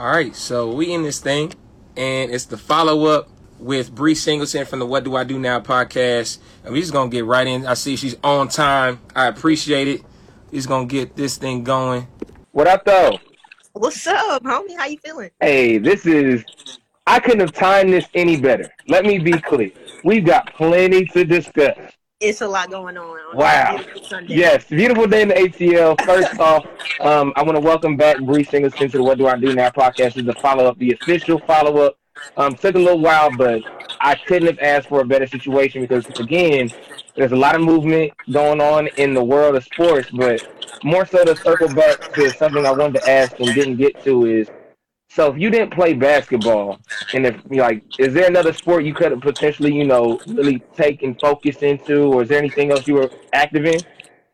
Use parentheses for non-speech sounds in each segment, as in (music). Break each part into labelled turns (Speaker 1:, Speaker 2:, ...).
Speaker 1: All right, so we in this thing, and it's the follow up with Bree Singleton from the What Do I Do Now podcast, and we just gonna get right in. I see she's on time. I appreciate it. We just gonna get this thing going.
Speaker 2: What up, though?
Speaker 3: What's up, homie? How you feeling?
Speaker 2: Hey, this is. I couldn't have timed this any better. Let me be clear. We've got plenty to discuss.
Speaker 3: It's a lot going on. on
Speaker 2: Wow. Yes, beautiful day in the ATL. First off, um, I want to welcome back Bree Singleton to the What Do I Do Now podcast. Is the follow up, the official follow up. Um, took a little while, but I couldn't have asked for a better situation because, again, there's a lot of movement going on in the world of sports, but more so to circle back to something I wanted to ask and didn't get to is so if you didn't play basketball, and if like, is there another sport you could have potentially, you know, really taken focus into, or is there anything else you were active in?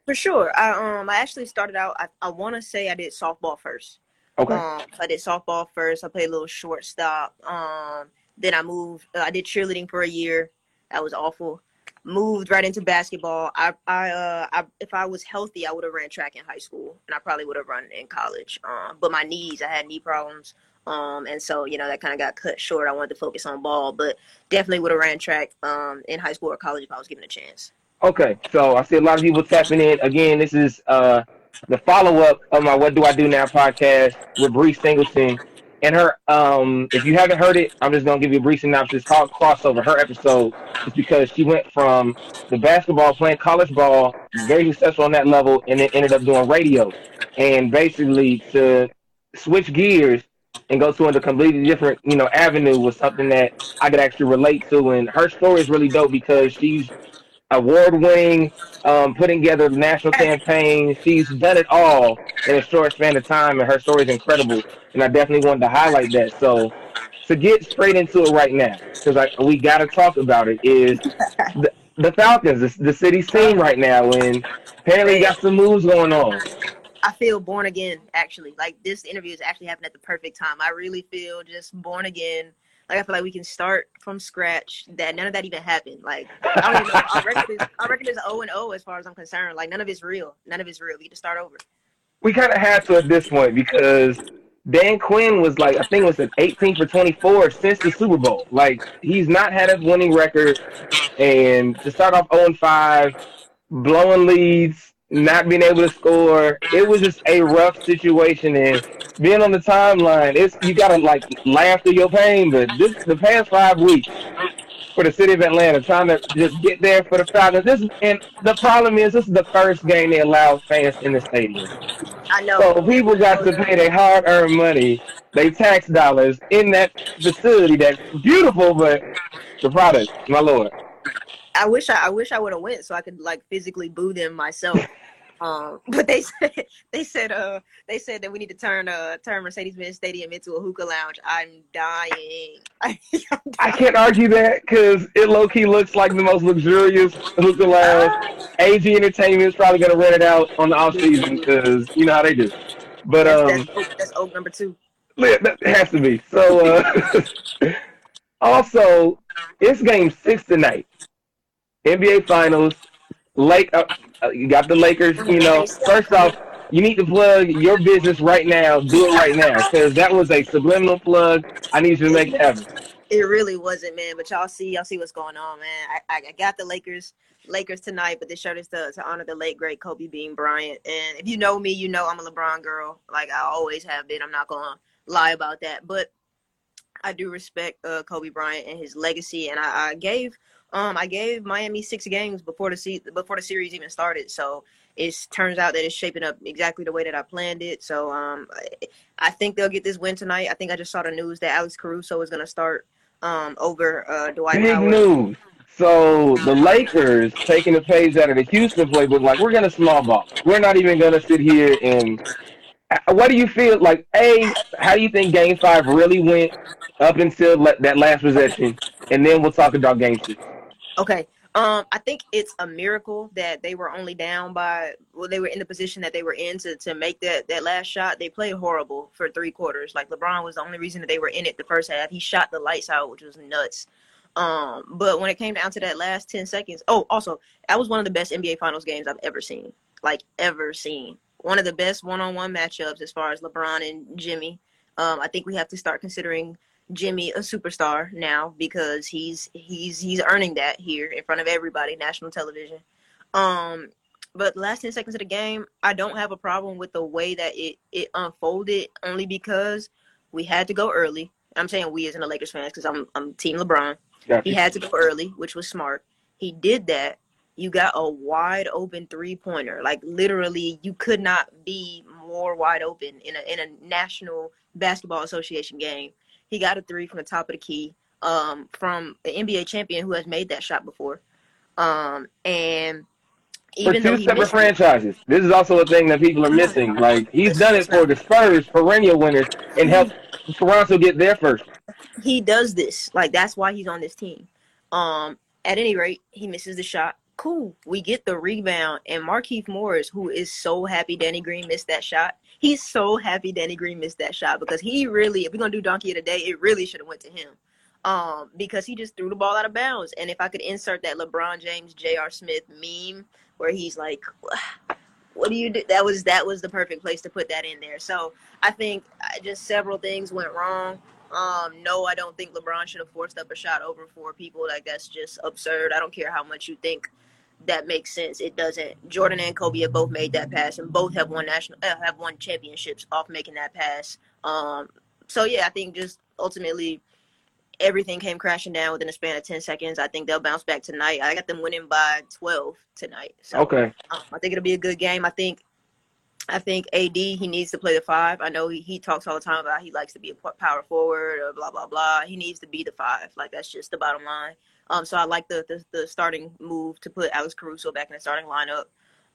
Speaker 3: For sure. I um I actually started out. I, I want to say I did softball first.
Speaker 2: Okay.
Speaker 3: Um, I did softball first. I played a little shortstop. Um, then I moved. Uh, I did cheerleading for a year. That was awful. Moved right into basketball. I, I, uh, I, if I was healthy, I would have ran track in high school, and I probably would have run in college. Um, but my knees, I had knee problems. Um, and so you know that kind of got cut short. I wanted to focus on ball, but definitely would have ran track um in high school or college if I was given a chance.
Speaker 2: Okay, so I see a lot of people tapping in. Again, this is uh, the follow up of my What Do I Do Now podcast with Bree Singleton. And her, um, if you haven't heard it, I'm just gonna give you a brief synopsis. Called crossover. Her episode is because she went from the basketball playing college ball, very successful on that level, and then ended up doing radio. And basically, to switch gears and go to a completely different, you know, avenue was something that I could actually relate to. And her story is really dope because she's award-winning, um, putting together national campaigns. She's done it all in a short span of time, and her story is incredible. And I definitely wanted to highlight that. So, to get straight into it right now, because we got to talk about it, is the, the Falcons, the, the city scene right now, and apparently got some moves going on.
Speaker 3: I feel born again, actually. Like this interview is actually happening at the perfect time. I really feel just born again. Like I feel like we can start from scratch. That none of that even happened. Like I don't even know. Our record is O oh and O as far as I'm concerned. Like none of it's real. None of it's real. We need to start over.
Speaker 2: We kind of have to at this point because Dan Quinn was like, I think it was an 18 for 24 since the Super Bowl. Like he's not had a winning record, and to start off 0 and 5, blowing leads, not being able to score, it was just a rough situation. And being on the timeline, it's you gotta like laugh through your pain. But this the past five weeks for the city of Atlanta, trying to just get there for the Falcons. This is, and the problem is this is the first game they allow fans in the stadium.
Speaker 3: I know.
Speaker 2: So people got to pay their hard-earned money, they tax dollars in that facility that's beautiful, but the product, my lord.
Speaker 3: I wish I, I wish I would have went so I could like physically boo them myself. (laughs) Um, but they said (laughs) they said uh they said that we need to turn uh turn Mercedes-Benz Stadium into a hookah lounge. I'm dying. (laughs) I'm
Speaker 2: I can't argue that because it low key looks like the most luxurious hookah lounge. AG Entertainment is probably gonna rent it out on the off season because you know how they do. But
Speaker 3: That's,
Speaker 2: um,
Speaker 3: that's, oak, that's oak number two.
Speaker 2: Yeah, that has to be. So, uh, also, it's game six tonight. NBA Finals. Lake, uh, uh, you got the Lakers. You know, first off, you need to plug your business right now. Do it right now because that was a subliminal plug. I need you to make it happen.
Speaker 3: It really wasn't, man. But y'all see, y'all see what's going on, man. I, I, I got the Lakers, Lakers tonight, but this shirt is to, to honor the late great Kobe Bean Bryant. And if you know me, you know I'm a LeBron girl, like I always have been. I'm not gonna lie about that, but I do respect uh, Kobe Bryant and his legacy. And I, I gave, um, I gave Miami six games before the se- before the series even started. So it turns out that it's shaping up exactly the way that I planned it. So um, I, I think they'll get this win tonight. I think I just saw the news that Alex Caruso is gonna start um, over uh, Dwight
Speaker 2: Big
Speaker 3: Howard.
Speaker 2: news. So the Lakers taking the page out of the Houston playbook, like we're gonna small ball. We're not even gonna sit here and. Uh, What do you feel like? A, how do you think Game Five really went up until that last possession, and then we'll talk about Game Six.
Speaker 3: Okay. Um, I think it's a miracle that they were only down by well, they were in the position that they were in to, to make that, that last shot. They played horrible for three quarters. Like LeBron was the only reason that they were in it the first half. He shot the lights out, which was nuts. Um, but when it came down to that last ten seconds, oh, also that was one of the best NBA Finals games I've ever seen. Like ever seen. One of the best one-on-one matchups as far as LeBron and Jimmy. Um, I think we have to start considering Jimmy a superstar now because he's he's he's earning that here in front of everybody, national television. Um, but the last ten seconds of the game, I don't have a problem with the way that it it unfolded, only because we had to go early. I'm saying we as in the Lakers fans because I'm I'm Team LeBron. He had to go early, which was smart. He did that. You got a wide open three pointer. Like literally, you could not be more wide open in a in a national basketball association game. He got a three from the top of the key um, from an NBA champion who has made that shot before. Um, and
Speaker 2: for
Speaker 3: even though
Speaker 2: two
Speaker 3: he
Speaker 2: separate
Speaker 3: missed it,
Speaker 2: franchises. This is also a thing that people are missing. Like he's done it for the Spurs, perennial winners, and helped Toronto get their first.
Speaker 3: he does this. Like that's why he's on this team. Um, at any rate, he misses the shot. Cool. We get the rebound, and Markieff Morris, who is so happy Danny Green missed that shot. He's so happy Danny Green missed that shot because he really, if we're gonna do donkey of the day, it really should have went to him. Um, because he just threw the ball out of bounds. And if I could insert that LeBron James J.R. Smith meme where he's like, "What do you do?" That was that was the perfect place to put that in there. So I think uh, just several things went wrong. Um, no, I don't think LeBron should have forced up a shot over four people. Like that's just absurd. I don't care how much you think that makes sense. It doesn't. Jordan and Kobe have both made that pass, and both have won national uh, have won championships off making that pass. Um, so yeah, I think just ultimately everything came crashing down within a span of ten seconds. I think they'll bounce back tonight. I got them winning by twelve tonight. So
Speaker 2: Okay.
Speaker 3: um, I think it'll be a good game. I think I think AD he needs to play the five. I know he, he talks all the time about he likes to be a power forward or blah blah blah. He needs to be the five. Like that's just the bottom line. Um, so I like the, the the starting move to put Alex Caruso back in the starting lineup.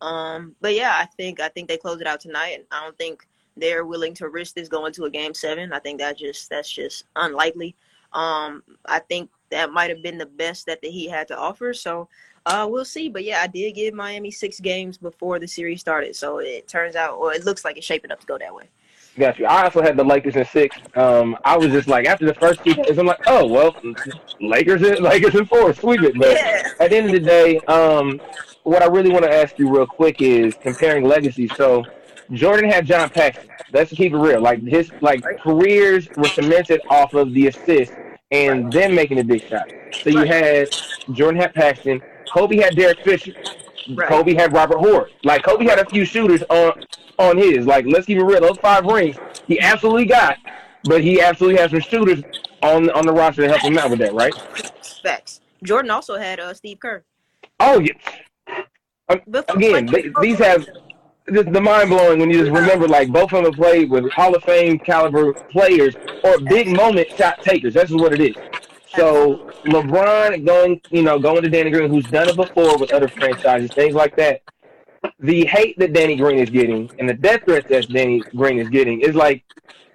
Speaker 3: Um, but yeah, I think I think they close it out tonight. And I don't think they're willing to risk this going to a game seven. I think that just that's just unlikely. Um, I think that might have been the best that the Heat had to offer. So uh, we'll see. But yeah, I did give Miami six games before the series started. So it turns out, or it looks like it's shaping up to go that way.
Speaker 2: Got you. I also had the Lakers in six. Um, I was just like after the first two I'm like, oh well, Lakers in (laughs) Lakers in four, sweep it. But
Speaker 3: Yeah.
Speaker 2: at the end of the day, um, what I really want to ask you real quick is comparing legacies. So Jordan had John Paxson. Let's keep it real. Like his like careers were cemented off of the assist and then making the big shot. So you had Jordan had Paxton. Kobe had Derek Fisher.
Speaker 3: Right.
Speaker 2: Kobe had Robert Horry. Like Kobe had a few shooters on on his. Like let's keep it real. Those five rings he absolutely got, but he absolutely has some shooters on on the roster to help him out with that, right?
Speaker 3: Facts. Jordan also had uh, Steve Kerr.
Speaker 2: Oh yeah.
Speaker 3: But
Speaker 2: Again,
Speaker 3: like,
Speaker 2: they, these have the, the mind blowing when you just remember like both of them played with Hall of Fame caliber players or big moment shot takers. That's what it is. So LeBron going, you know, going to Danny Green, who's done it before with other franchises, things like that. The hate that Danny Green is getting and the death threats that Danny Green is getting is like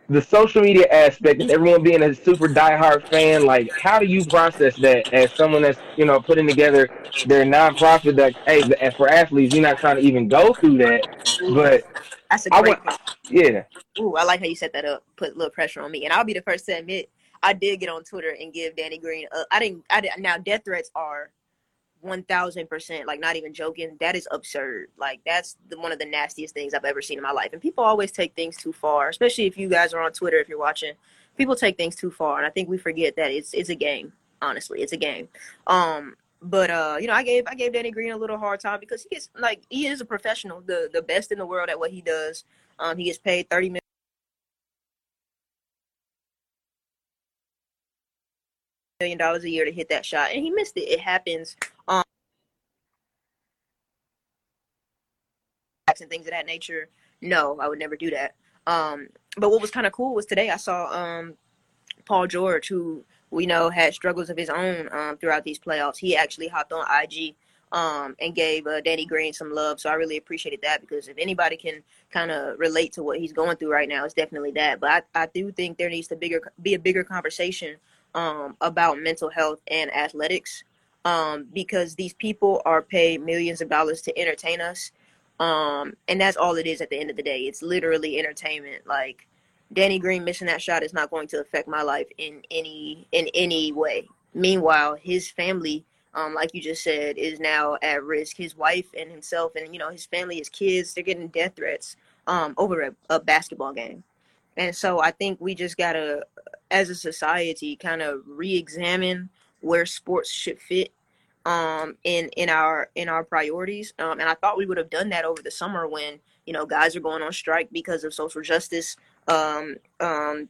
Speaker 2: the social media aspect and everyone being a super diehard fan. Like, how do you process that as someone that's you know putting together their nonprofit? That hey, for athletes, you're not trying to even go through that, but
Speaker 3: That's a
Speaker 2: I
Speaker 3: great
Speaker 2: want, yeah,
Speaker 3: Ooh, I like how you set that up. Put a little pressure on me, and I'll be the first to admit I did get on Twitter and give Danny Green. A, I didn't. I didn't. Now death threats are one thousand percent. Like not even joking. That is absurd. Like that's the, one of the nastiest things I've ever seen in my life. And people always take things too far, especially if you guys are on Twitter. If you're watching, people take things too far, and I think we forget that it's it's a game. Honestly, it's a game. Um, but uh, you know, I gave I gave Danny Green a little hard time because he gets like he is a professional, the the best in the world at what he does. Um, he gets paid thirty million. Million dollars a year to hit that shot, and he missed it. It happens. Um, and things of that nature. No, I would never do that. Um, but what was kind of cool was today I saw um, Paul George, who we know had struggles of his own um, throughout these playoffs. He actually hopped on IG um, and gave uh, Danny Green some love. So I really appreciated that because if anybody can kind of relate to what he's going through right now, it's definitely that. But I, I do think there needs to bigger be a bigger conversation um, about mental health and athletics um, because these people are paid millions of dollars to entertain us. Um, and that's all it is at the end of the day. It's literally entertainment. Like Danny Green missing that shot is not going to affect my life in any in any way. Meanwhile, his family, um, like you just said, is now at risk. His wife and himself, and you know his family, his kids, they're getting death threats um, over a, a basketball game. And so I think we just gotta, as a society, kind of re-examine where sports should fit um, in in our in our priorities. Um, and I thought we would have done that over the summer when you know guys are going on strike because of social justice um, um,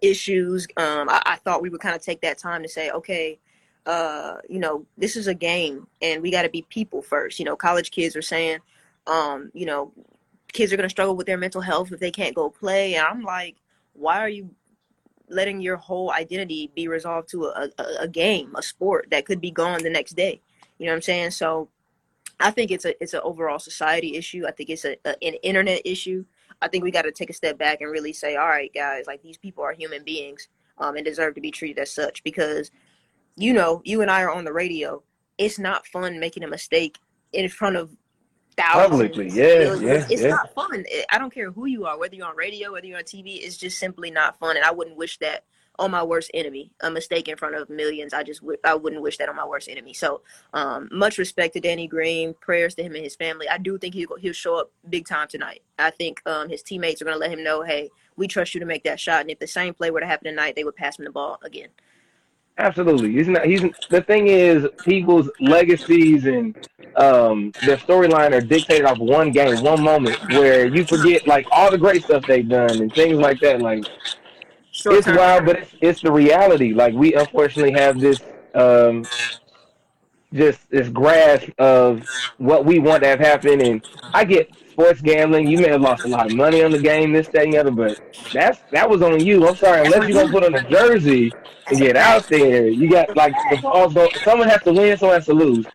Speaker 3: issues. Um, I, I thought we would kind of take that time to say, okay, uh, you know, this is a game, and we got to be people first. You know, college kids are saying, um, you know, kids are going to struggle with their mental health if they can't go play. And I'm like, why are you letting your whole identity be resolved to a, a, a, game, a sport that could be gone the next day? You know what I'm saying? So I think it's a it's an overall society issue. I think it's a, a an internet issue. I think we got to take a step back and really say, all right, guys, like these people are human beings um, and deserve to be treated as such because, you know, you and I are on the radio. It's not fun making a mistake in front of thousands.
Speaker 2: Publicly, yeah, yeah,
Speaker 3: It's
Speaker 2: yeah.
Speaker 3: not fun. I don't care who you are, whether you're on radio, whether you're on TV. It's just simply not fun, and I wouldn't wish that on my worst enemy. A mistake in front of millions. I just w- I wouldn't wish that on my worst enemy. So, um, much respect to Danny Green. Prayers to him and his family. I do think he'll he'll show up big time tonight. I think um, his teammates are going to let him know, hey, we trust you to make that shot. And if the same play were to happen tonight, they would pass him the ball again.
Speaker 2: Absolutely. He's not. He's the thing is people's legacies and um, their storyline are dictated off one game, one moment, where you forget like all the great stuff they've done and things like that. Like
Speaker 3: Short
Speaker 2: it's wild, but it's, it's the reality. Like we unfortunately have this um, just this grasp of what we want to have happen. And I get sports gambling. You may have lost a lot of money on the game, this, that, and the other, but that's that was on you. I'm sorry, unless you're gonna put on a jersey and get out there, you got like. Go, someone has to win, someone has to lose.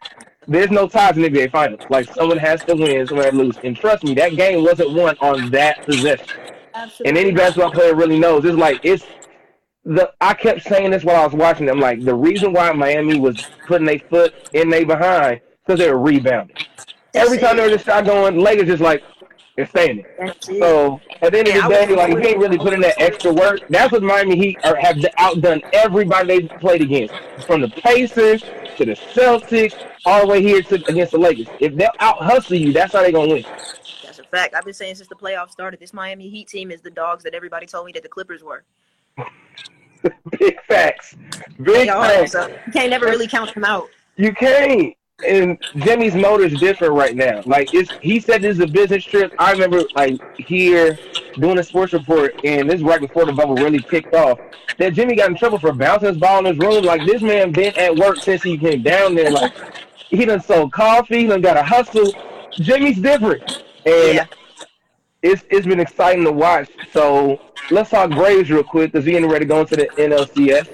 Speaker 2: There's no ties in NBA finals. Like someone has to win, someone has to lose. And trust me, that game wasn't won on that possession. Absolutely. And any basketball player really knows it's like it's the I kept saying this while I was watching them. Like the reason why Miami was putting their foot in they behind because they were rebounding. Every time there was a shot going, Lakers just like they're staying there.
Speaker 3: It.
Speaker 2: So at the end of the day, like he ain't really put in that extra work. That's what Miami Heat are, have outdone everybody they played against, from the Pacers to the Celtics, all the way here to against the Lakers. If they'll out hustle you, that's how they gonna win.
Speaker 3: That's a fact. I've been saying since the playoffs started, this Miami Heat team is the dogs that everybody told me that the Clippers were. (laughs)
Speaker 2: Big facts. Big facts.
Speaker 3: So you can't never really count them out.
Speaker 2: You can't. And Jimmy's motor's different right now. Like it's he said this is a business trip. I remember like here doing a sports report and this is right before the bubble really kicked off. That Jimmy got in trouble for bouncing his ball in his room. Like this man been at work since he came down there. Like he done sold coffee, he done got a hustle. Jimmy's different. And
Speaker 3: Yeah.
Speaker 2: it's it's been exciting to watch. So let's talk Braves real quick because we ain't ready to go into the NLCS.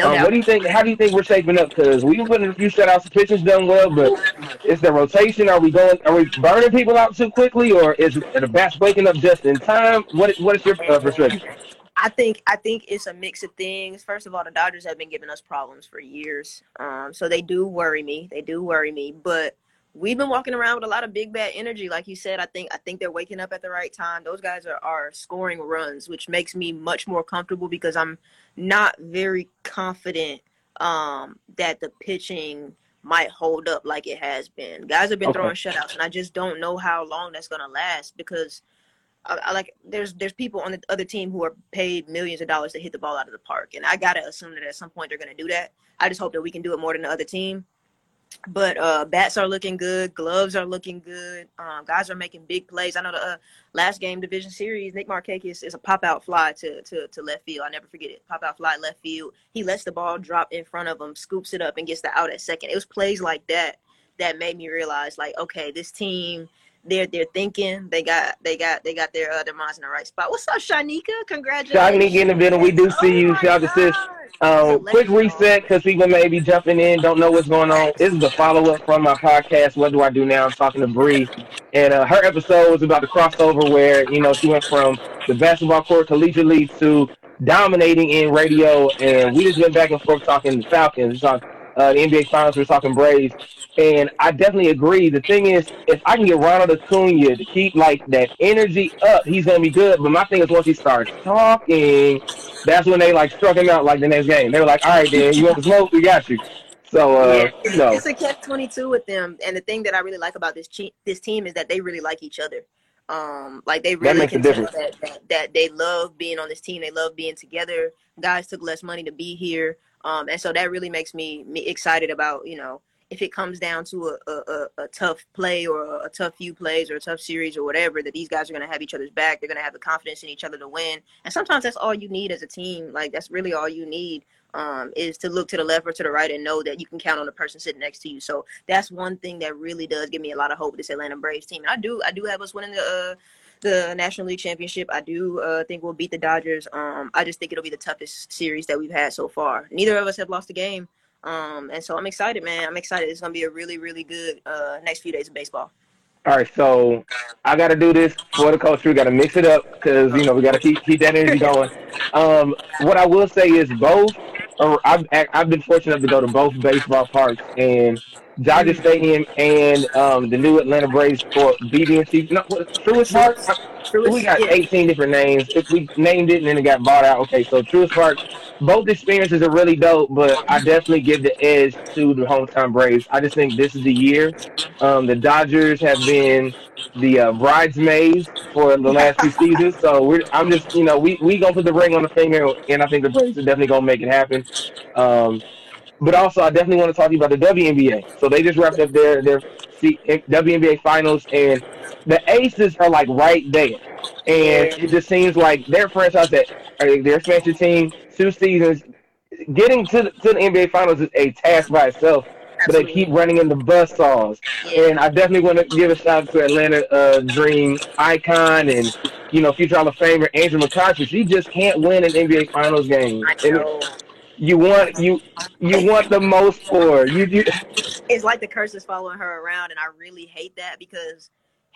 Speaker 3: No
Speaker 2: Um, what do you think? How do you think we're shaping up? Because we've put in a few shutouts. The pitchers done well, but is the rotation? Are we going? Are we burning people out too quickly, or is the bats waking up just in time? What What is your uh, perspective?
Speaker 3: I think I think it's a mix of things. First of all, the Dodgers have been giving us problems for years, um, so they do worry me. They do worry me, but we've been walking around with a lot of big bad energy, like you said. I think I think they're waking up at the right time. Those guys are are scoring runs, which makes me much more comfortable because I'm not very confident um, that the pitching might hold up like it has been. Guys have been
Speaker 2: Okay.
Speaker 3: throwing shutouts, and I just don't know how long that's gonna last because I, I like there's there's people on the other team who are paid millions of dollars to hit the ball out of the park, and I gotta assume that at some point they're gonna do that. I just hope that we can do it more than the other team. But uh, bats are looking good, gloves are looking good. Um, guys are making big plays. I know the uh, last game division series, Nick Markakis is a pop out fly to, to to left field. I never forget it. Pop out fly left field. He lets the ball drop in front of him, scoops it up, and gets the out at second. It was plays like that that made me realize, like, okay, this team they're they're thinking they got they got they got their uh, their minds in the right spot. What's up, Shanika? Congratulations.
Speaker 2: Shaggy in the middle. We do see you.
Speaker 3: Oh my
Speaker 2: Shout out to sis. Quick
Speaker 3: let me know.
Speaker 2: reset because people may be jumping in, don't know what's going on. This is a follow up from my podcast. What do I do now? I'm talking to Bree, and uh, her episode was about the crossover where you know she went from the basketball court collegiately to dominating in radio, and we just went back and forth talking the Falcons, we talked uh, the NBA Finals, we are talking Braves, and I definitely agree. The thing is, if I can get Ronald Acuna to keep like that energy up, he's gonna be good. But my thing is, once he starts talking, that's when they like struck him out like the next game. They were like, "All right, then you want the smoke? We got you." So, uh,
Speaker 3: yeah,
Speaker 2: you know,
Speaker 3: it's a catch twenty two with them. And the thing that I really like about this che- this team is that they really like each other. Um, like they really can tell that, that, that they love being on this team. They love being together. Guys took less money to be here, um, and so that really makes me, me excited about you know if it comes down to a, a, a tough play or a, tough few plays or a tough series or whatever, that these guys are going to have each other's back. They're going to have the confidence in each other to win. And sometimes that's all you need as a team. Like that's really all you need um, is to look to the left or to the right and know that you can count on the person sitting next to you. So that's one thing that really does give me a lot of hope. with This Atlanta Braves team. And I do, I do have us winning the. Uh, the National League Championship. I do uh, think we'll beat the Dodgers. Um, I just think it'll be the toughest series that we've had so far. Neither of us have lost a game. Um, and so I'm excited, man. I'm excited. It's gonna be a really, really good uh, next few days of baseball.
Speaker 2: All right, so I got to do this for the culture. We got to mix it up because you know we got to keep keep that energy going. Um, what I will say is both, or I've I've been fortunate enough to go to both baseball parks and Dodger Stadium and um, the new Atlanta Braves for BB&T. No, Truist Park. We got 18 different names. If we named it and then it got bought out. Okay, so Truist Park both experiences are really dope, but I definitely give the edge to the hometown Braves. I just think this is the year. Um, the Dodgers have been the uh, bridesmaids for the last few seasons, so we're, I'm just, you know, we we gonna put the ring on the finger, and I think the Braves are definitely gonna make it happen. Um, but also, I definitely want to talk to you about the WNBA. So they just wrapped up their their WNBA finals, and the Aces are like right there, and it just seems like their franchise that their expansion team two seasons. Getting to the, to the NBA Finals is a task by itself, but they keep running into buzz saws. Yeah. And I definitely want to give a shout out to Atlanta uh, Dream icon and you know future Hall of Famer Angel McCoughtry. She just can't win an NBA Finals game. you want you you want the most for you, you.
Speaker 3: It's like the curse is following her around, and I really hate that because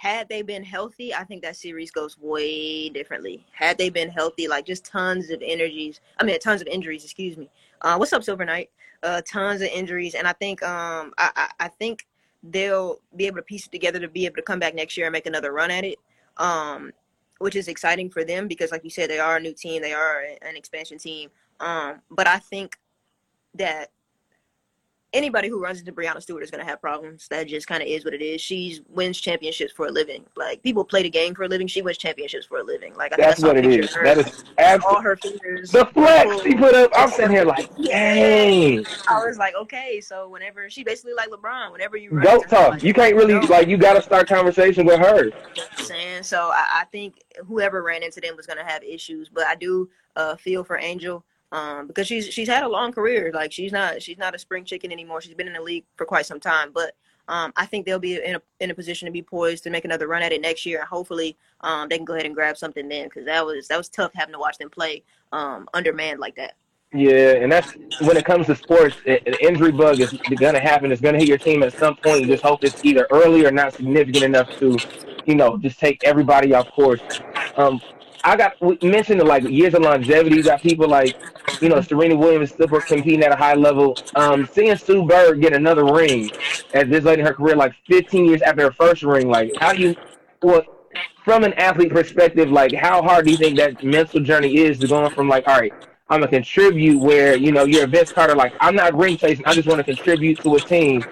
Speaker 3: had they been healthy, I think that series goes way differently. Had they been healthy, like just tons of energies, I mean, tons of injuries. Excuse me. Uh, what's up, Silver Knight? Uh, tons of injuries, and I think um, I, I, I think they'll be able to piece it together to be able to come back next year and make another run at it. Um, which is exciting for them because, like you said, they are a new team, they are an expansion team. Um, but I think that anybody who runs into Breanna Stewart is going to have problems. That just kind of is what it is. She wins championships for a living. Like people play the game for a living. She wins championships for a living. Like I
Speaker 2: that's, what it is. That is absolutely all her fingers. The flex she put up. I'm sitting here like, dang.
Speaker 3: I was like, okay, so whenever she basically like LeBron, whenever you
Speaker 2: go talk, like, you can't really like you got to start conversation with her. You
Speaker 3: know I'm saying so. I, I think whoever ran into them was going to have issues, but I do uh, feel for Angel um, because she's she's had a long career. Like she's not she's not a spring chicken anymore. She's been in the league for quite some time, but um, I think they'll be in a in a position to be poised to make another run at it next year, and hopefully um, they can go ahead and grab something then because that was that was tough having to watch them play um, undermanned like that.
Speaker 2: Yeah, and that's when it comes to sports, an injury bug is going to happen. It's going to hit your team at some point. You just hope it's either early or not significant enough to, you know, just take everybody off course. Um, I got mentioned like years of longevity. You got people like, you know, Serena Williams still competing at a high level. Um, seeing Sue Bird get another ring at this late in her career, like 15 years after her first ring, like how do you, well, from an athlete perspective, like how hard do you think that mental journey is to going from like, all right, I'm gonna contribute where you know you're a Vince Carter, like I'm not ring chasing, I just want to contribute to a team,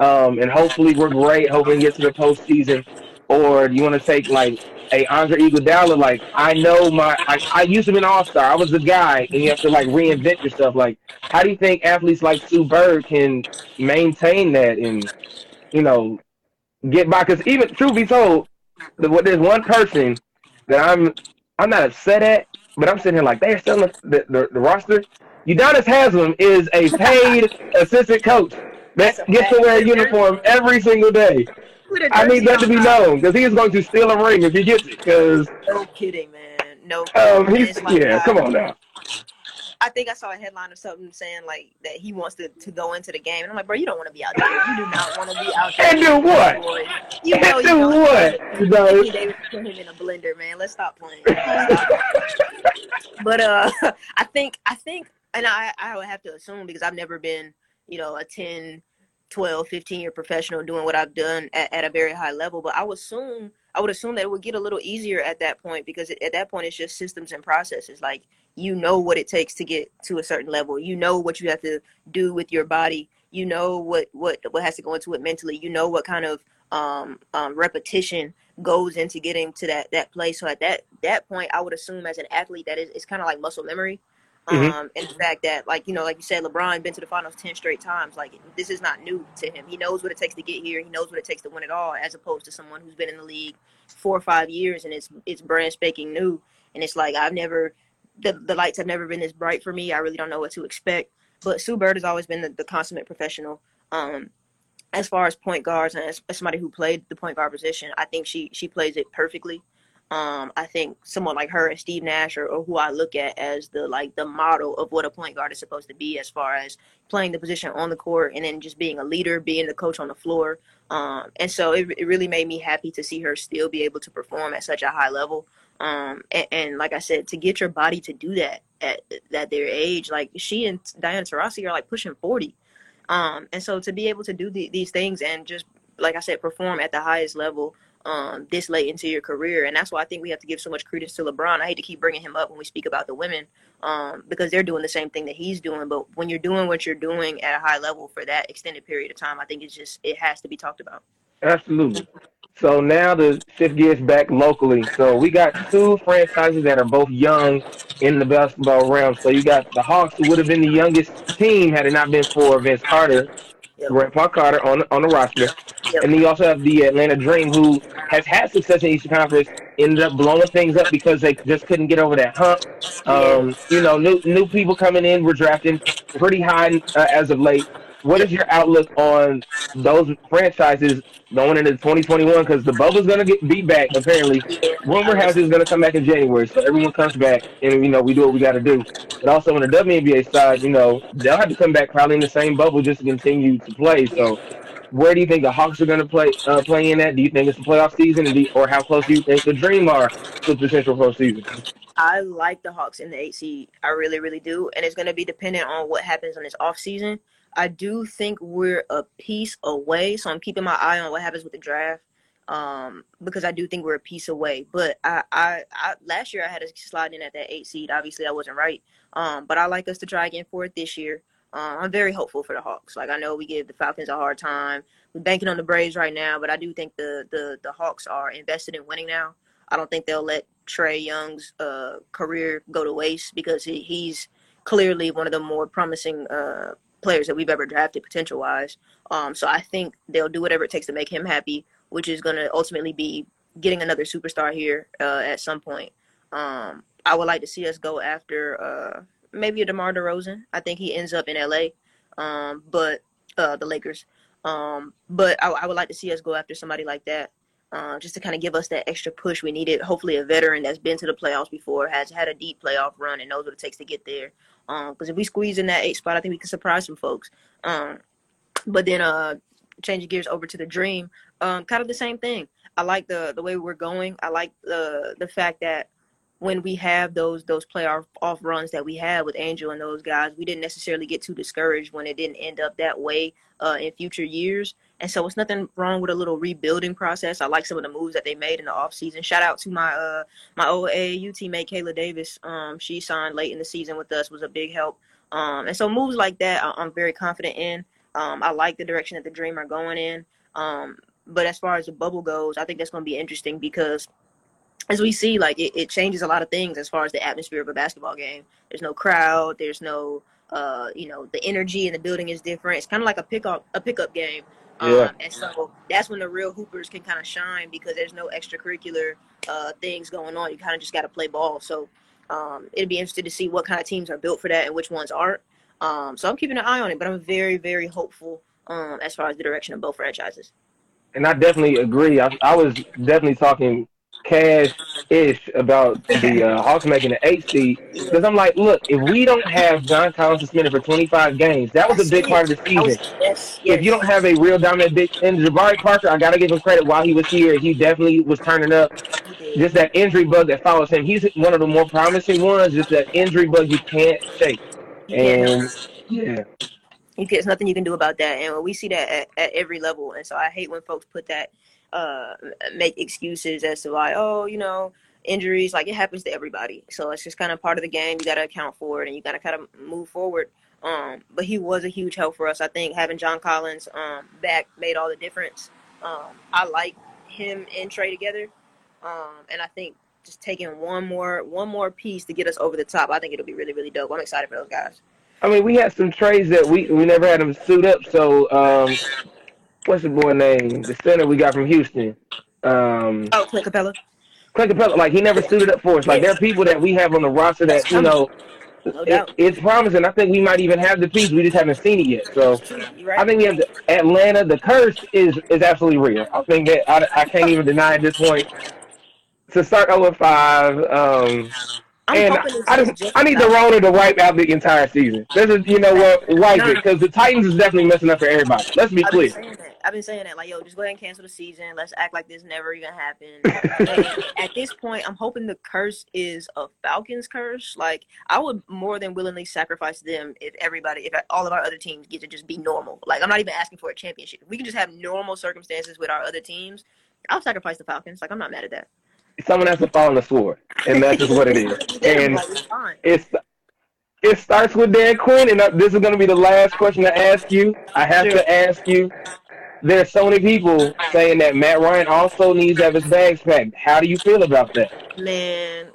Speaker 2: um, and hopefully we're great, hoping to get to the postseason, or do you want to take like hey Andre Iguodala, like I know my I, I used to be an all star. I was the guy, and you have to like reinvent yourself. Like, how do you think athletes like Sue Bird can maintain that and you know get by? Because even truth be told, what there's one person that I'm I'm not upset at, but I'm sitting here like they're selling the, the, the roster. Udonis Haslem is a paid (laughs) assistant coach that gets to wear a uniform every single day. I need that to be known because he is going to steal a ring if he gets it. Because
Speaker 3: no kidding, man. No. Um,
Speaker 2: he's, like, yeah, come on now.
Speaker 3: I think I saw a headline or something saying like that he wants to, to go into the game, and I'm like, bro, you don't want to be out there. You do not want to be out there.
Speaker 2: And do what? You know, and do you what?
Speaker 3: You know, Davis put him in a blender, man. Let's stop playing. but uh, (laughs) I think I think, and I I would have to assume because I've never been, you know, a ten 12, 15 year professional doing what I've done at, at, a very high level. But I would assume I would assume that it would get a little easier at that point because at that point it's just systems and processes. Like you know what it takes to get to a certain level. You know what you have to do with your body. You know what what what has to go into it mentally. You know what kind of um, um, repetition goes into getting to that that place. So at that that point, I would assume as an athlete that is it's kind of like muscle memory.
Speaker 2: Mhm.
Speaker 3: Um, and the fact that, like you know, like you said, LeBron been to the finals ten straight times. Like this is not new to him. He knows what it takes to get here. He knows what it takes to win it all, as opposed to someone who's been in the league four or five years and it's it's brand spanking new. And it's like I've never the the lights have never been this bright for me. I really don't know what to expect. But Sue Bird has always been the, the consummate professional. Um, as far as point guards and as, as somebody who played the point guard position, I think she she plays it perfectly. Um, I think someone like her and Steve Nash or, are who I look at as the like the model of what a point guard is supposed to be, as far as playing the position on the court and then just being a leader, being the coach on the floor. Um, and so it, it really made me happy to see her still be able to perform at such a high level. Um, and, and like I said, to get your body to do that at, that their age, like she and Diana Taurasi are like pushing 40. Um, and so to be able to do the, these things and just, like I said, perform at the highest level um, this late into your career. And that's why I think we have to give so much credence to LeBron. I hate to keep bringing him up when we speak about the women um, because they're doing the same thing that he's doing. But when you're doing what you're doing at a high level for that extended period of time, I think it's just, it has to be talked about.
Speaker 2: Absolutely. So now to shift gears back locally. So we got two franchises that are both young in the basketball realm. So you got the Hawks, who would have been the youngest team had it not been for Vince Carter,
Speaker 3: Yep.
Speaker 2: Grant Paul Carter on on the roster.
Speaker 3: Yep.
Speaker 2: And then you also have the Atlanta Dream, who has had success in Eastern Conference, ended up blowing things up because they just couldn't get over that hump. Um, you know, new new people coming in. We're drafting pretty high uh, as of late. What is your outlook on those franchises going into 2021? Because the bubble's going to get beat back, apparently. Rumor has it's going to come back in January, so everyone comes back, and, you know, we do what we got to do. But also on the WNBA side, you know, they'll have to come back probably in the same bubble just to continue to play. So where do you think the Hawks are going to play uh, play in at? Do you think it's the playoff season, or how close do you think the Dream are to potential postseason?
Speaker 3: I like the Hawks in the eight seed. I really, really do. And it's going to be dependent on what happens on this off season. I do think we're a piece away, so I'm keeping my eye on what happens with the draft. Um, because I do think we're a piece away. But I, I, I last year I had us sliding in at that eight seed. Obviously, I wasn't right. Um, but I like us to try again for it this year. Uh, I'm very hopeful for the Hawks. Like I know we give the Falcons a hard time. We're banking on the Braves right now, but I do think the the the Hawks are invested in winning now. I don't think they'll let Trae Young's uh, career go to waste because he, he's clearly one of the more promising uh, players that we've ever drafted potential wise. Um, so I think they'll do whatever it takes to make him happy, which is going to ultimately be getting another superstar here uh, at some point. Um, I would like to see us go after uh, maybe a DeMar DeRozan. I think he ends up in LA, um, but uh, the Lakers. Um, but I, I would like to see us go after somebody like that. Uh, just to kind of give us that extra push we needed. Hopefully, a veteran that's been to the playoffs before, has had a deep playoff run, and knows what it takes to get there. Because if we squeeze in that eight spot, I think we can surprise some folks. Um, but then, uh, changing gears over to the dream, um, kind of the same thing. I like the the way we're going. I like the the fact that when we have those those playoff off runs that we had with Angel and those guys, we didn't necessarily get too discouraged when it didn't end up that way uh, in future years. And so it's nothing wrong with a little rebuilding process. I like some of the moves that they made in the offseason. Shout out to my uh my old AAU teammate Kayla Davis. Um, she signed late in the season with us, was a big help. Um, and so moves like that, I- I'm very confident in. Um, I like the direction that the Dream are going in. Um, but as far as the bubble goes, I think that's going to be interesting because as we see, like it, it changes a lot of things as far as the atmosphere of a basketball game. There's no crowd. There's no, uh, you know, the energy in the building is different. It's kind of like a pickup a pickup game.
Speaker 2: Yeah.
Speaker 3: Um, and so that's when the real hoopers can kind of shine because there's no extracurricular uh, things going on. You kind of just got to play ball. So um, it'd be interesting to see what kind of teams are built for that and which ones aren't. Um, so I'm keeping an eye on it, but I'm very, very hopeful um, as far as the direction of both franchises.
Speaker 2: And I definitely agree. I, I was definitely talking cash-ish about the uh, Hawks making the eight seed because I'm like, look, if we don't have John Collins suspended for 25 games, that was a big part of the season. If you don't have a real dominant big, and Jabari Parker, I gotta give him credit. While he was here, he definitely was turning up. Just that injury bug that follows him. He's one of the more promising ones. Just that injury bug you can't shake. And yeah,
Speaker 3: You- There's nothing you can do about that, and we see that at, at every level. And so I hate when folks put that, uh, make excuses as to why, oh, you know, injuries. Like it happens to everybody. So it's just kind of part of the game. You got to account for it, and you got to kind of move forward. Um, but he was a huge help for us. I think having John Collins um, back made all the difference. Um, I like him and Trae together. Um, and I think just taking one more one more piece to get us over the top, I think it'll be really really dope. I'm excited for those guys.
Speaker 2: I mean, we had some trades that we we never had them suit up. So, um, what's the boy name? The center we got from Houston. Um,
Speaker 3: oh, Clint Capela.
Speaker 2: Clint Capela, like he never suited up for us. Like there are people that we have on the roster that you know.
Speaker 3: No
Speaker 2: It, it's promising. I think we might even have the piece. We just haven't seen it yet. So
Speaker 3: right?
Speaker 2: I think we have the Atlanta. The curse is is absolutely real. I think that I, I can't even deny at this point. To start 0 5, um,
Speaker 3: I'm
Speaker 2: and I
Speaker 3: just
Speaker 2: I need the Rona to wipe out the entire season. This is you know what wipe it because the Titans is definitely messing up for everybody. Let's be clear.
Speaker 3: Saying that. I've been saying that. Like, yo, just go ahead and cancel the season. Let's act like this never even happened. (laughs) at this point, I'm hoping the curse is a Falcons curse. Like, I would more than willingly sacrifice them if everybody, if all of our other teams get to just be normal. Like, I'm not even asking for a championship. If we can just have normal circumstances with our other teams, I'll sacrifice the Falcons. Like, I'm not mad at that.
Speaker 2: Someone has to fall on the sword, and that's just what it is. (laughs) And
Speaker 3: Like, it's
Speaker 2: it starts with Dan Quinn, and uh, this is going to be the last question to ask you. I have
Speaker 3: Sure.
Speaker 2: to ask you. There's so many people saying that Matt Ryan also needs to have his bags packed. How do you feel about that?
Speaker 3: Man,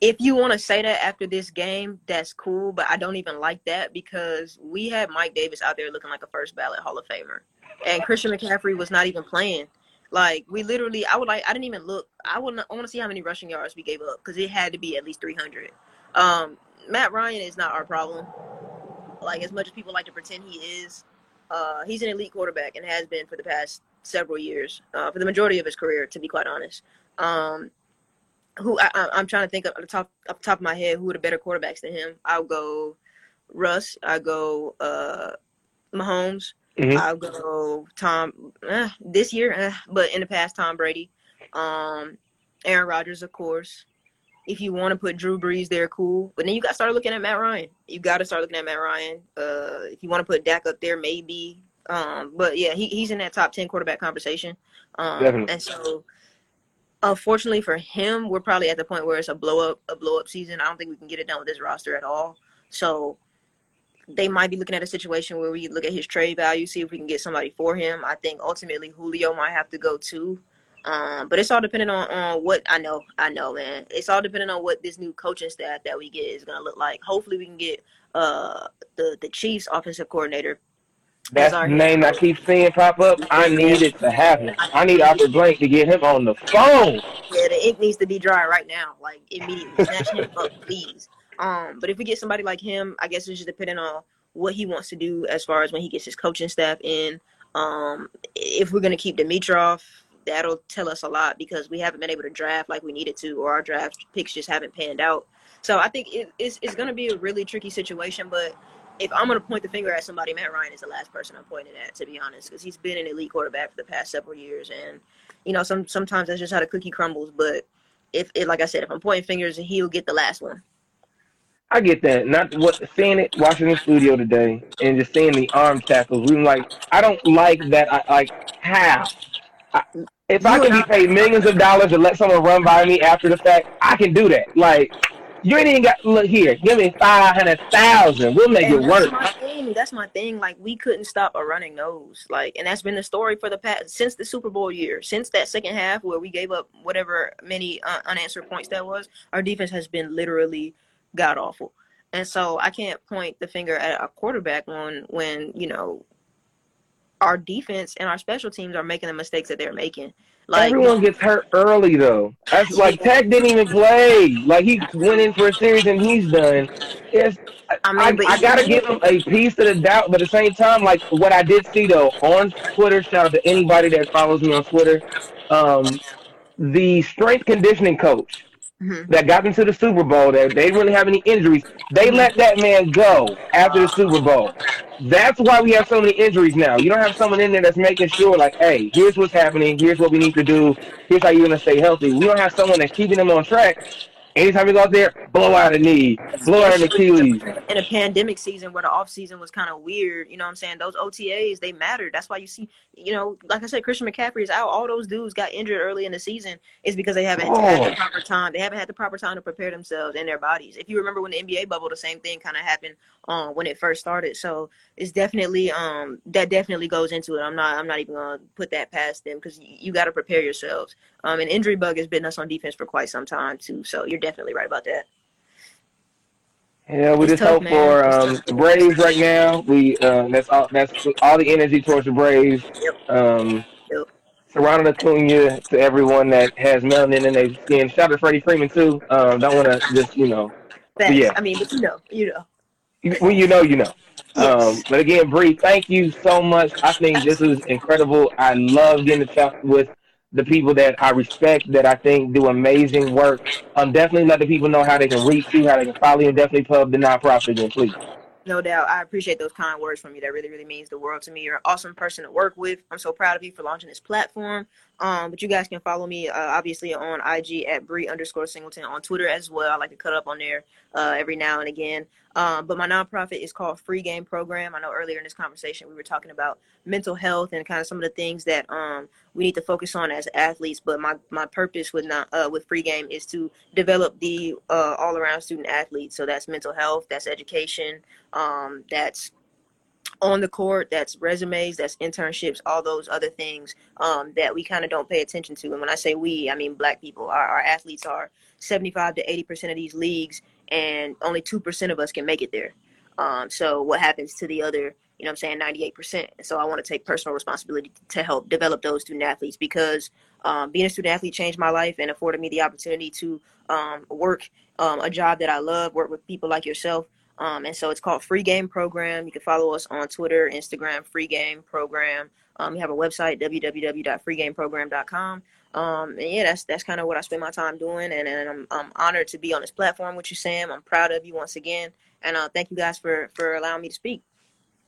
Speaker 3: if you want to say that after this game, that's cool, but I don't even like that because we had Mike Davis out there looking like a first ballot Hall of Famer. And Christian McCaffrey was not even playing. Like we literally I would like I didn't even look. I would, not I want to see how many rushing yards we gave up cuz it had to be at least 300. Um Matt Ryan is not our problem. Like as much as people like to pretend he is, uh he's an elite quarterback and has been for the past several years. Uh for the majority of his career to be quite honest. Um who I, I'm trying to think of the top the top of my head who are the better quarterbacks than him. I'll go Russ. I go uh Mahomes.
Speaker 2: Mhm.
Speaker 3: I'll go Tom eh, this year, eh, but in the past Tom Brady, um, Aaron Rodgers, of course. If you want to put Drew Brees there, cool. But then you got to start looking at Matt Ryan. You got to start looking at Matt Ryan. Uh, if you want to put Dak up there, maybe. Um, but yeah, he, he's in that top ten quarterback conversation. Um,
Speaker 2: Definitely.
Speaker 3: and so unfortunately for him, we're probably at the point where it's a blow up a blow up season. I don't think we can get it done with this roster at all. So they might be looking at a situation where we look at his trade value, see if we can get somebody for him. I think ultimately Julio might have to go too. Um, but it's all depending on, on what I know. I know, man. It's all depending on what this new coaching staff that we get is gonna look like. Hopefully, we can get uh the the Chiefs offensive coordinator.
Speaker 2: That's
Speaker 3: our
Speaker 2: the name I keep seeing pop up. I need it to happen. I need Arthur Blank to get him on the phone.
Speaker 3: Yeah, the ink needs to be dry right now, like immediately. Snatch him up, (laughs) please. Um, but if we get somebody like him, I guess it's just depending on what he wants to do as far as when he gets his coaching staff in. Um, if we're gonna keep Dimitroff, that'll tell us a lot because we haven't been able to draft like we needed to, or our draft picks just haven't panned out. So I think it, it's it's gonna be a really tricky situation. But if I'm gonna point the finger at somebody, Matt Ryan is the last person I'm pointing at, to be honest, because he's been an elite quarterback for the past several years, and you know, some sometimes that's just how the cookie crumbles. But if, it, like I said, if I'm pointing fingers, he'll get the last one.
Speaker 2: I get that. Not what seeing it watching the studio today and just seeing the arm tackles. We like I don't like that. I like how. If I can be paid millions of dollars to let someone run by me after the fact, I can do that. Like you ain't even got look here. Give me five hundred thousand. We'll make
Speaker 3: And
Speaker 2: it
Speaker 3: that's
Speaker 2: work.
Speaker 3: my thing. That's my thing. Like we couldn't stop a running nose. Like, and that's been the story for the past since the Super Bowl year, since that second half where we gave up whatever many uh, unanswered points that was. Our defense has been literally god awful, and so I can't point the finger at a quarterback when when you know our defense and our special teams are making the mistakes that they're making. Like
Speaker 2: Everyone gets hurt early though. That's (laughs) like Tech didn't even play. Like he went in for a series and he's done. It's,
Speaker 3: I
Speaker 2: I,
Speaker 3: mean, but
Speaker 2: I gotta give him a piece of the doubt, but at the same time, like what I did see though on Twitter, shout out to anybody that follows me on Twitter. Um, the strength conditioning coach
Speaker 3: Mhm.
Speaker 2: that got into the Super Bowl, that they didn't really have any injuries, they let that man go after the Super Bowl. That's why we have so many injuries now. You don't have someone in there that's making sure, like, hey, here's what's happening, here's what we need to do, here's how you're gonna stay healthy. We don't have someone that's keeping them on track. Anytime he goes out there, blow out a knee, blow out an Achilles.
Speaker 3: In a pandemic season where the off season was kind of weird, you know what I'm saying? Those OTAs, they mattered. That's why you see, you know, like I said, Christian McCaffrey is out. All those dudes got injured early in the season is because they haven't
Speaker 2: Oh.
Speaker 3: had the proper time. They haven't had the proper time to prepare themselves and their bodies. If you remember when the NBA bubble, the same thing kind of happened um, when it first started. So it's definitely um, that definitely goes into it. I'm not I'm not even gonna put that past them because you, you got to prepare yourselves. Um, an injury bug has been us on defense for quite some time too. So you're definitely right about that.
Speaker 2: Yeah, we
Speaker 3: It's
Speaker 2: just
Speaker 3: tough,
Speaker 2: hope
Speaker 3: man.
Speaker 2: for um, the Braves right now. We uh, that's all that's all the energy towards the Braves.
Speaker 3: Yep.
Speaker 2: Um,
Speaker 3: Yep.
Speaker 2: Serrano Acuna to everyone that has melanin in their skin. Shout out to Freddie Freeman too. Um, don't want to just you know. Yeah.
Speaker 3: I mean, but you know, you know.
Speaker 2: when you know you know. Um, but again, Bree, thank you so much. I think this is incredible. I love getting to chat with the people that I respect, that I think do amazing work. Um, definitely let the people know how they can reach you, how they can follow you, and definitely plug the nonprofit again, please.
Speaker 3: No doubt. I appreciate those kind words from you. That really, really means the world to me. You're an awesome person to work with. I'm so proud of you for launching this platform. Um, but you guys can follow me, uh, obviously, on IG at Bree underscore Singleton on Twitter as well. I like to cut up on there uh, every now and again. Um, but my nonprofit is called Free Game Program. I know earlier in this conversation we were talking about mental health and kind of some of the things that um, we need to focus on as athletes. But my, my purpose with not uh, with Free Game is to develop the uh, all around student athlete. So that's mental health, that's education, um, that's on the court, that's resumes, that's internships, all those other things um, that we kind of don't pay attention to. And when I say we, I mean black people. Our, our athletes are 75 to 80% of these leagues, and only 2% of us can make it there. Um, so what happens to the other, you know I'm saying, 98%? So I want to take personal responsibility to help develop those student athletes because um, being a student athlete changed my life and afforded me the opportunity to um, work um, a job that I love, work with people like yourself. Um, and so it's called Free Game Program. You can follow us on Twitter, Instagram, Free Game Program. Um, we have a website, www.freegameprogram.com. Um, and yeah, that's that's kind of what I spend my time doing, and, and I'm I'm honored to be on this platform with you, Sam. I'm proud of you once again, and uh, thank you guys for for allowing me to speak.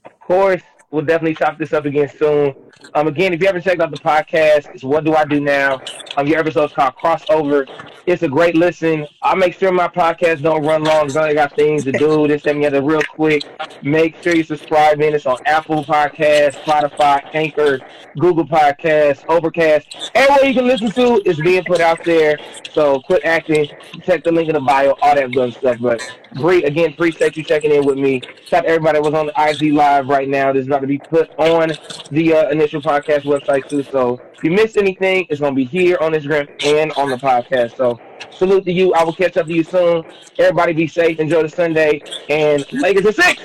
Speaker 2: Of course, we'll definitely chop this up again soon. Um, again, if you haven't checked out the podcast, it's What Do I Do Now? Um, your episode's called Crossover. It's a great listen. I'll make sure my podcast don't run long I got things to do. This and the other real quick. Make sure you subscribe in. It's on Apple Podcasts, Spotify, Anchor, Google Podcasts, Overcast. Everywhere you can listen to is being put out there. So quit acting. Check the link in the bio, all that good stuff. But Bree, again, appreciate you checking in with me. Shout out to everybody that was on the IG Live right now. This is about to be put on the uh, initial podcast website too. So if you missed anything, it's going to be here on Instagram and on the podcast. So salute to you. I will catch up to you soon. Everybody be safe. Enjoy the Sunday. And Lakers are six.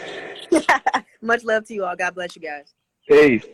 Speaker 2: (laughs)
Speaker 3: Much love to you all. God bless you guys.
Speaker 2: Peace.